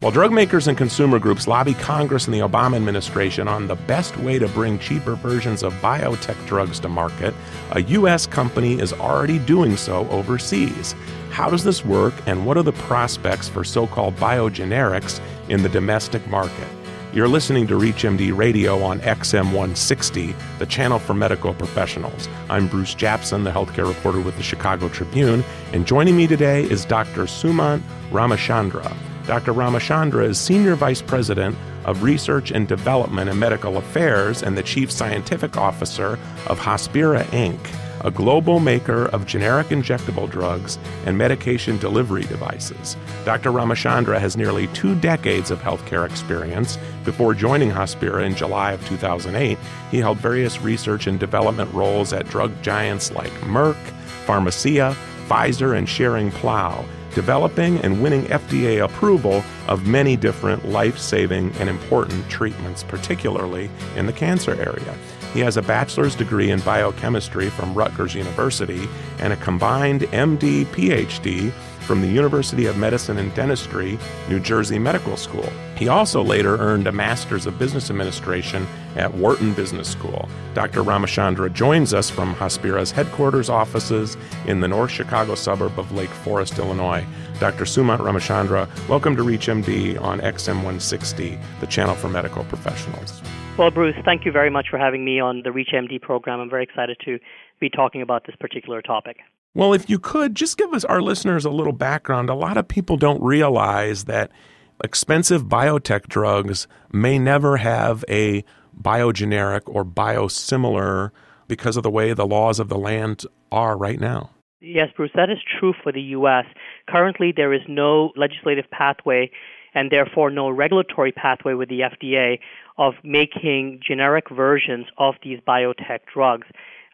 While drug makers and consumer groups lobby Congress and the Obama administration on the best way to bring cheaper versions of biotech drugs to market, a U.S. company is already doing so overseas. How does this work, and what are the prospects for so called biogenerics in the domestic market? You're listening to ReachMD Radio on XM 160, the channel for medical professionals. I'm Bruce Japsen, the healthcare reporter with the Chicago Tribune, and joining me today is Dr. Sumant Ramachandra. Dr. Ramachandra is Senior Vice President of Research and Development and Medical Affairs and the Chief Scientific Officer of Hospira Inc., a global maker of generic injectable drugs and medication delivery devices. Dr. Ramachandra has nearly two decades of healthcare experience. Before joining Hospira in July of 2008, he held various research and development roles at drug giants like Merck, Pharmacia, Pfizer, and Schering-Plough developing and winning FDA approval of many different life saving and important treatments, particularly in the cancer area. He has a bachelor's degree in biochemistry from Rutgers University and a combined MD PhD from the University of Medicine and Dentistry, New Jersey Medical School. He also later earned a Master's of Business Administration at Wharton Business School. Dr. Ramachandra joins us from Hospira's headquarters offices in the North Chicago suburb of Lake Forest, Illinois. Dr. Sumant Ramachandra, welcome to ReachMD on XM 160, the channel for medical professionals. Well, Bruce, thank you very much for having me on the ReachMD program. I'm very excited to be talking about this particular topic. Well, if you could, just give us, our listeners, a little background. A lot of people don't realize that expensive biotech drugs may never have a biogeneric or biosimilar because of the way the laws of the land are right now. Yes, Bruce, that is true for the U.S. Currently, there is no legislative pathway and therefore no regulatory pathway with the FDA of making generic versions of these biotech drugs.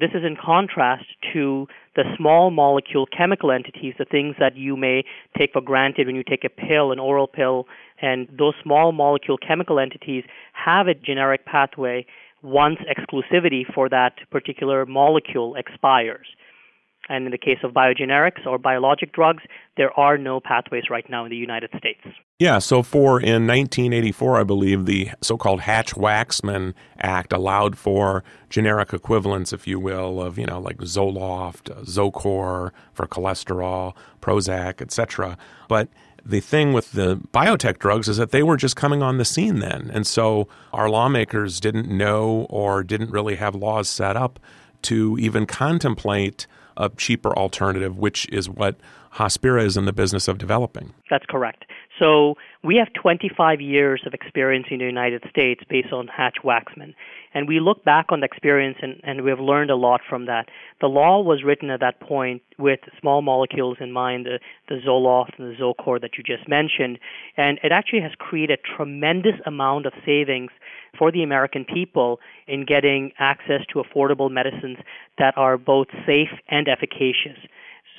This is in contrast to the small molecule chemical entities, the things that you may take for granted when you take a pill, an oral pill, and those small molecule chemical entities have a generic pathway once exclusivity for that particular molecule expires. And in the case of biogenerics or biologic drugs, there are no pathways right now in the United States. Yeah, so for in 1984, I believe, the so called Hatch Waxman Act allowed for generic equivalents, if you will, of, you know, like Zoloft, uh, Zocor for cholesterol, Prozac, etc. But the thing with the biotech drugs is that they were just coming on the scene then. And so our lawmakers didn't know or didn't really have laws set up to even contemplate a cheaper alternative, which is what Hospira is in the business of developing. That's correct. So we have 25 years of experience in the United States based on Hatch Waxman. And we look back on the experience and, and we have learned a lot from that. The law was written at that point with small molecules in mind, the, the Zoloft and the Zocor that you just mentioned. And it actually has created a tremendous amount of savings for the American people in getting access to affordable medicines that are both safe and efficacious.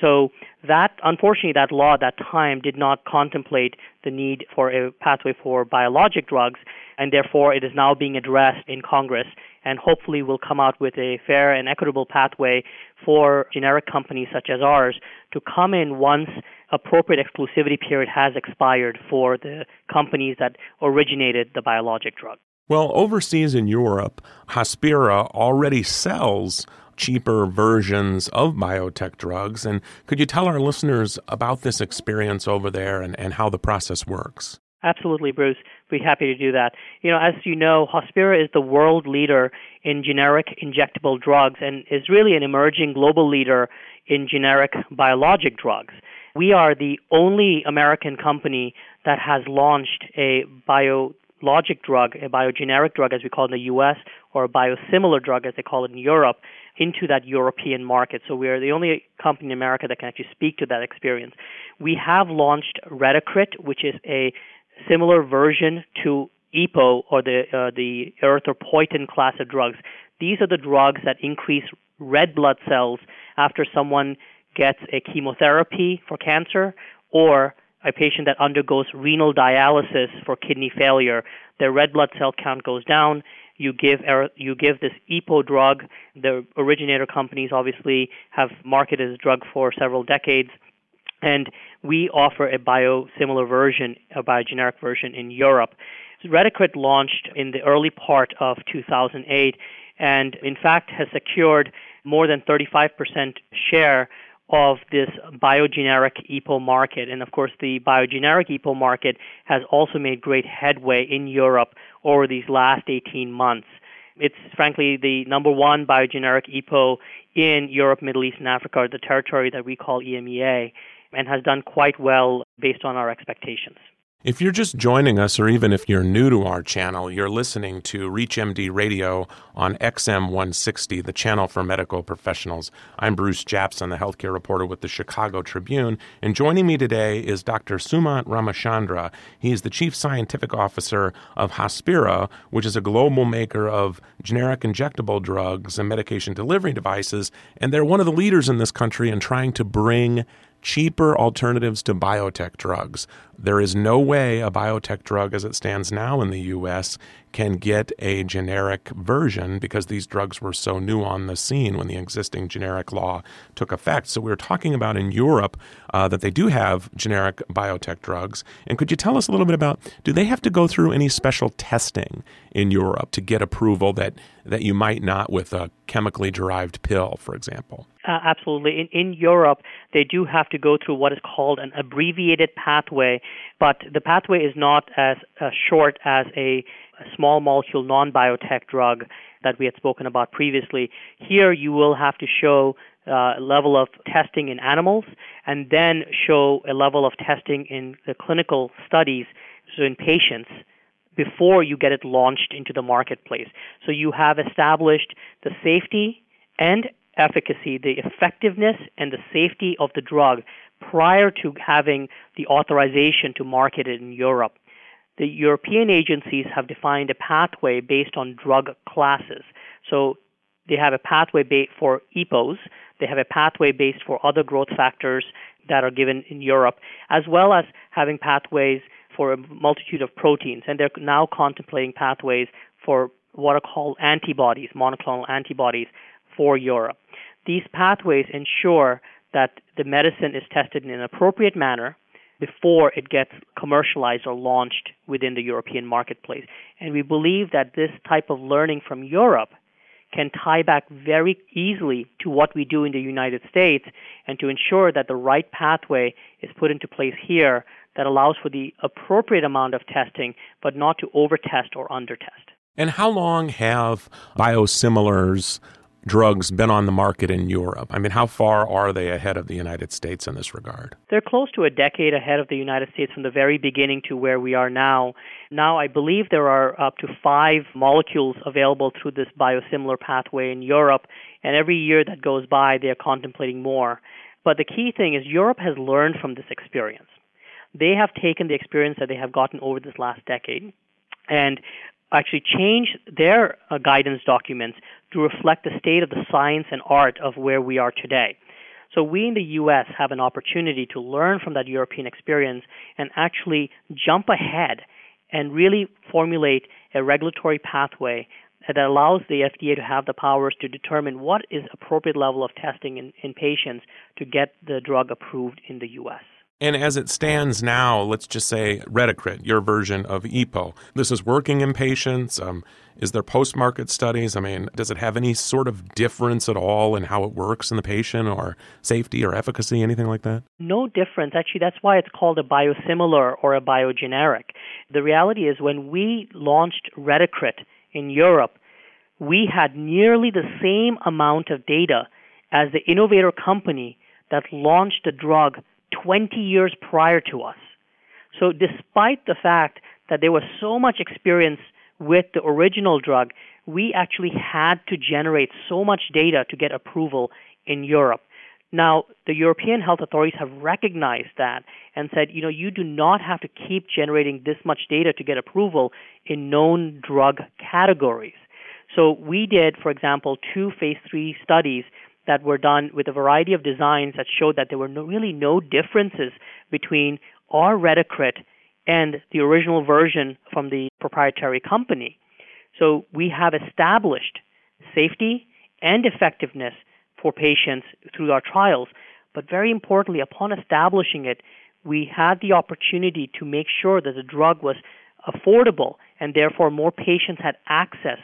So that, unfortunately, that law at that time did not contemplate the need for a pathway for biologic drugs, and therefore it is now being addressed in Congress, and hopefully will come out with a fair and equitable pathway for generic companies such as ours to come in once appropriate exclusivity period has expired for the companies that originated the biologic drug. Well, overseas in Europe, Hospira already sells cheaper versions of biotech drugs. And could you tell our listeners about this experience over there and, and how the process works? Absolutely, Bruce. Be happy to do that. You know, as you know, Hospira is the world leader in generic injectable drugs and is really an emerging global leader in generic biologic drugs. We are the only American company that has launched a bio logic drug, a biogeneric drug as we call it in the US, or a biosimilar drug as they call it in Europe, into that European market. So we are the only company in America that can actually speak to that experience. We have launched Retacrit, which is a similar version to EPO or the uh, the erythropoietin class of drugs. These are the drugs that increase red blood cells after someone gets a chemotherapy for cancer or a patient that undergoes renal dialysis for kidney failure, their red blood cell count goes down. You give er, you give this EPO drug. The originator companies obviously have marketed this drug for several decades. And we offer a biosimilar version, a biogeneric version in Europe. Retacrit launched in the early part of 2008 and, in fact, has secured more than 35% share of this biogeneric EPO market. And of course, the biogeneric EPO market has also made great headway in Europe over these last 18 months. It's frankly the number one biogeneric EPO in Europe, Middle East, and Africa, the territory that we call EMEA, and has done quite well based on our expectations. If you're just joining us, or even if you're new to our channel, you're listening to ReachMD Radio on XM 160, the channel for medical professionals. I'm Bruce Japsen, the healthcare reporter with the Chicago Tribune, and joining me today is Dr. Sumant Ramachandra. He is the chief scientific officer of Hospira, which is a global maker of generic injectable drugs and medication delivery devices, and they're one of the leaders in this country in trying to bring cheaper alternatives to biotech drugs. There is no way a biotech drug as it stands now in the US can get a generic version because these drugs were so new on the scene when the existing generic law took effect. So we are talking about in Europe uh, that they do have generic biotech drugs. And could you tell us a little bit about do they have to go through any special testing in Europe to get approval that, that you might not with a chemically derived pill, for example? Uh, absolutely. In, in Europe, they do have to go through what is called an abbreviated pathway, but the pathway is not as uh, short as a, a small molecule non biotech drug that we had spoken about previously. Here, you will have to show uh, level of testing in animals and then show a level of testing in the clinical studies, so in patients before you get it launched into the marketplace. So you have established the safety and efficacy, the effectiveness and the safety of the drug prior to having the authorization to market it in Europe. The European agencies have defined a pathway based on drug classes. So they have a pathway for EPOs, they have a pathway based for other growth factors that are given in Europe, as well as having pathways for a multitude of proteins. And they're now contemplating pathways for what are called antibodies, monoclonal antibodies for Europe. These pathways ensure that the medicine is tested in an appropriate manner before it gets commercialized or launched within the European marketplace. And we believe that this type of learning from Europe can tie back very easily to what we do in the United States and to ensure that the right pathway is put into place here that allows for the appropriate amount of testing, but not to overtest or undertest. And how long have biosimilars drugs been on the market in Europe? I mean, how far are they ahead of the United States in this regard? They're close to a decade ahead of the United States from the very beginning to where we are now. Now, I believe there are up to five molecules available through this biosimilar pathway in Europe, and every year that goes by, they are contemplating more. But the key thing is Europe has learned from this experience. They have taken the experience that they have gotten over this last decade and actually changed their uh, guidance documents to reflect the state of the science and art of where we are today. So we in the US have an opportunity to learn from that European experience and actually jump ahead and really formulate a regulatory pathway that allows the FDA to have the powers to determine what is appropriate level of testing in, in patients to get the drug approved in the US. And as it stands now, let's just say Retacrit, your version of EPO. This is working in patients. Um, is there post market studies? I mean, does it have any sort of difference at all in how it works in the patient or safety or efficacy, anything like that? No difference. Actually, that's why it's called a biosimilar or a biogeneric. The reality is, when we launched Retacrit in Europe, we had nearly the same amount of data as the innovator company that launched the drug 20 years prior to us. So, despite the fact that there was so much experience with the original drug, we actually had to generate so much data to get approval in Europe. Now, the European health authorities have recognized that and said, you know, you do not have to keep generating this much data to get approval in known drug categories. So we did, for example, two phase three studies that were done with a variety of designs that showed that there were no, really no differences between our Retacrit and the original version from the proprietary company. So we have established safety and effectiveness for patients through our trials. But very importantly, upon establishing it, we had the opportunity to make sure that the drug was affordable and therefore more patients had access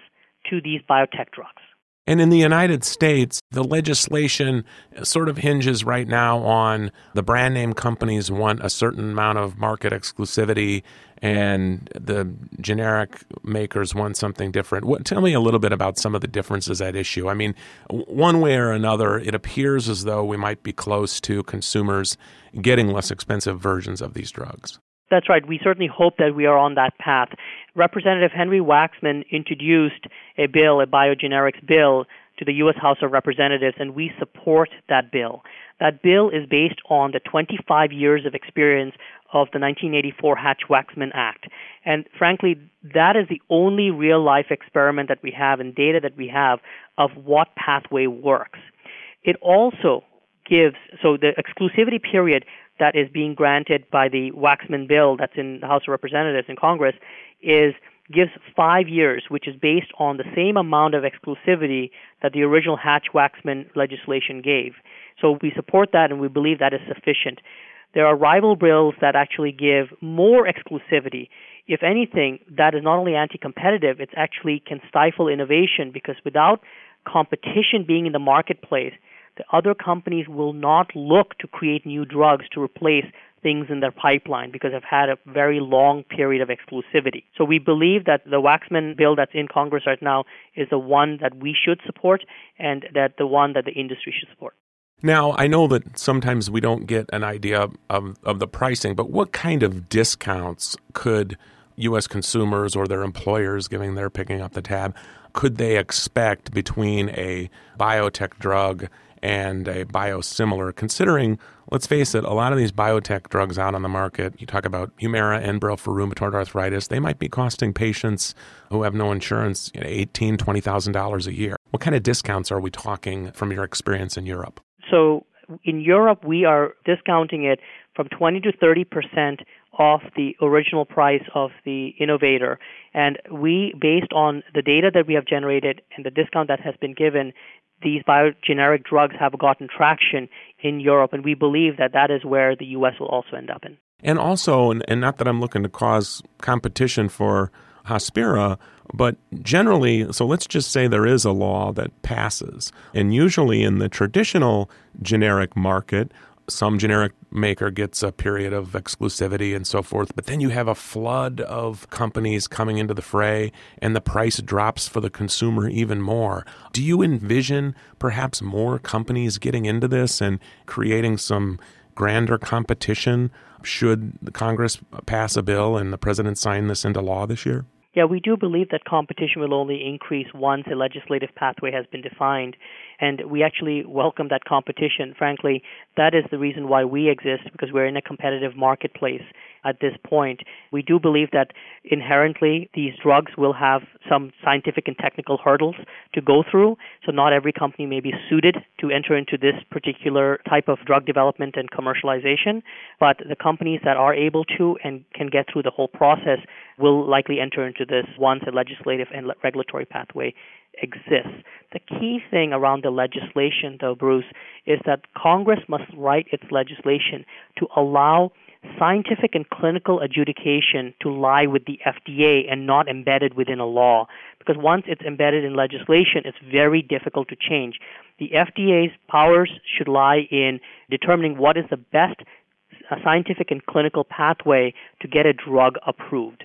to these biotech drugs. And in the United States, the legislation sort of hinges right now on the brand name companies want a certain amount of market exclusivity and the generic makers want something different. What, tell me a little bit about some of the differences at issue. I mean, one way or another, it appears as though we might be close to consumers getting less expensive versions of these drugs. That's right. We certainly hope that we are on that path. Representative Henry Waxman introduced a bill, a biogenerics bill, to the U.S. House of Representatives, and we support that bill. That bill is based on the 25 years of experience of the 1984 Hatch Waxman Act. And frankly, that is the only real life experiment that we have and data that we have of what pathway works. It also gives, so the exclusivity period that is being granted by the Waxman bill that's in the House of Representatives in Congress is gives five years, which is based on the same amount of exclusivity that the original Hatch-Waxman legislation gave. So we support that and we believe that is sufficient. There are rival bills that actually give more exclusivity. If anything, that is not only anti-competitive, it actually can stifle innovation because without competition being in the marketplace, the other companies will not look to create new drugs to replace things in their pipeline because they've had a very long period of exclusivity. So we believe that the Waxman bill that's in Congress right now is the one that we should support and that the one that the industry should support. Now, I know that sometimes we don't get an idea of, of the pricing, but what kind of discounts could U.S. consumers or their employers, giving their picking up the tab, could they expect between a biotech drug and a biosimilar, considering, let's face it, a lot of these biotech drugs out on the market, you talk about Humira, Enbrel for rheumatoid arthritis, they might be costing patients who have no insurance you know, $18,000, $20,000 a year. What kind of discounts are we talking from your experience in Europe? So in Europe, we are discounting it from 20 to 30 percent off the original price of the innovator. And we, based on the data that we have generated and the discount that has been given, these biogeneric drugs have gotten traction in Europe, and we believe that that is where the U.S. will also end up in. And also, and, and not that I'm looking to cause competition for Hospira, but generally, so let's just say there is a law that passes. And usually in the traditional generic market, some generic maker gets a period of exclusivity and so forth, but then you have a flood of companies coming into the fray and the price drops for the consumer even more. Do you envision perhaps more companies getting into this and creating some grander competition should Congress pass a bill and the president sign this into law this year? Yeah, we do believe that competition will only increase once a legislative pathway has been defined and we actually welcome that competition. Frankly, that is the reason why we exist because we're in a competitive marketplace at this point. We do believe that inherently these drugs will have some scientific and technical hurdles to go through, so not every company may be suited to enter into this particular type of drug development and commercialization, but the companies that are able to and can get through the whole process will likely enter into this once a legislative and regulatory pathway exists. The key thing around the legislation, though, Bruce, is that Congress must write its legislation to allow scientific and clinical adjudication to lie with the FDA and not embedded within a law. Because once it's embedded in legislation, it's very difficult to change. The FDA's powers should lie in determining what is the best uh, scientific and clinical pathway to get a drug approved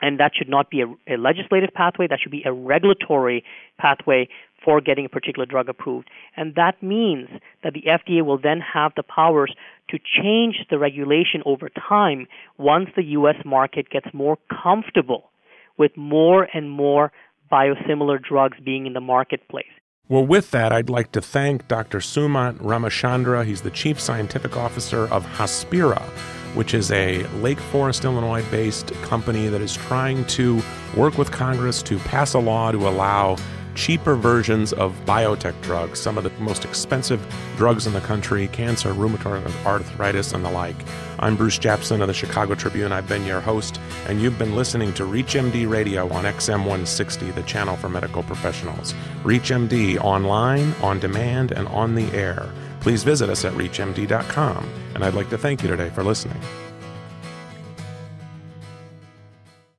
and that should not be a, a, legislative pathway, that should be a regulatory pathway for getting a particular drug approved. And that means that the FDA will then have the powers to change the regulation over time once the U.S. market gets more comfortable with more and more biosimilar drugs being in the marketplace. Well, with that, I'd like to thank Dr. Sumant Ramachandra. He's the Chief Scientific Officer of Hospira which is a Lake Forest, Illinois based company that is trying to work with Congress to pass a law to allow cheaper versions of biotech drugs, some of the most expensive drugs in the country, cancer, rheumatoid arthritis, and the like. I'm Bruce Japsen of the Chicago Tribune. I've been your host, and you've been listening to ReachMD Radio on XM 160, the channel for medical professionals. ReachMD online, on demand, and on the air. Please visit us at reachmd.com. And I'd like to thank you today for listening.